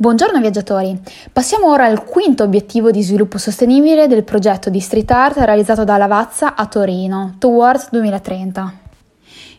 Buongiorno viaggiatori, passiamo ora al quinto obiettivo di sviluppo sostenibile del progetto di street art realizzato da Lavazza a Torino, Towards 2030.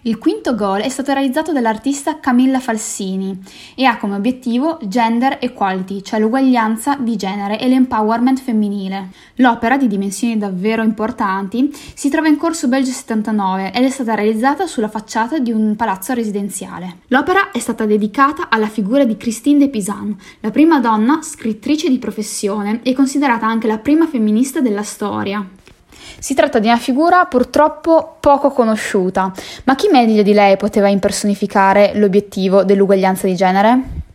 Il quinto goal è stato realizzato dall'artista Camilla Falsini e ha come obiettivo gender equality, cioè l'uguaglianza di genere e l'empowerment femminile. L'opera, di dimensioni davvero importanti, si trova in corso Belgio 79 ed è stata realizzata sulla facciata di un palazzo residenziale. L'opera è stata dedicata alla figura di Christine de Pisan, la prima donna scrittrice di professione e considerata anche la prima femminista della storia. Si tratta di una figura purtroppo poco conosciuta, ma chi meglio di lei poteva impersonificare l'obiettivo dell'uguaglianza di genere?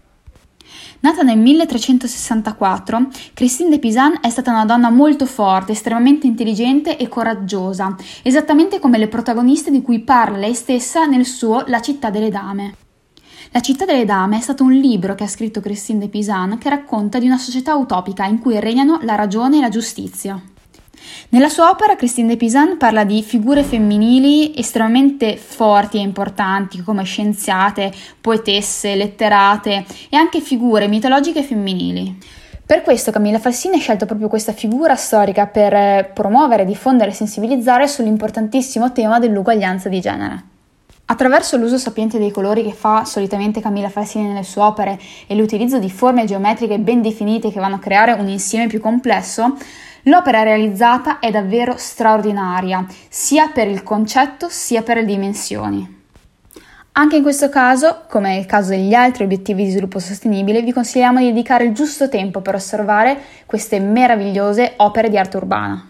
Nata nel 1364, Christine de Pisan è stata una donna molto forte, estremamente intelligente e coraggiosa, esattamente come le protagoniste di cui parla lei stessa nel suo La città delle dame. La città delle dame è stato un libro che ha scritto Christine de Pisan che racconta di una società utopica in cui regnano la ragione e la giustizia. Nella sua opera Christine de Pisan parla di figure femminili estremamente forti e importanti come scienziate, poetesse, letterate e anche figure mitologiche femminili. Per questo Camilla Falsini ha scelto proprio questa figura storica per eh, promuovere, diffondere e sensibilizzare sull'importantissimo tema dell'uguaglianza di genere. Attraverso l'uso sapiente dei colori che fa solitamente Camilla Falsini nelle sue opere e l'utilizzo di forme geometriche ben definite che vanno a creare un insieme più complesso, L'opera realizzata è davvero straordinaria, sia per il concetto sia per le dimensioni. Anche in questo caso, come nel caso degli altri obiettivi di sviluppo sostenibile, vi consigliamo di dedicare il giusto tempo per osservare queste meravigliose opere di arte urbana.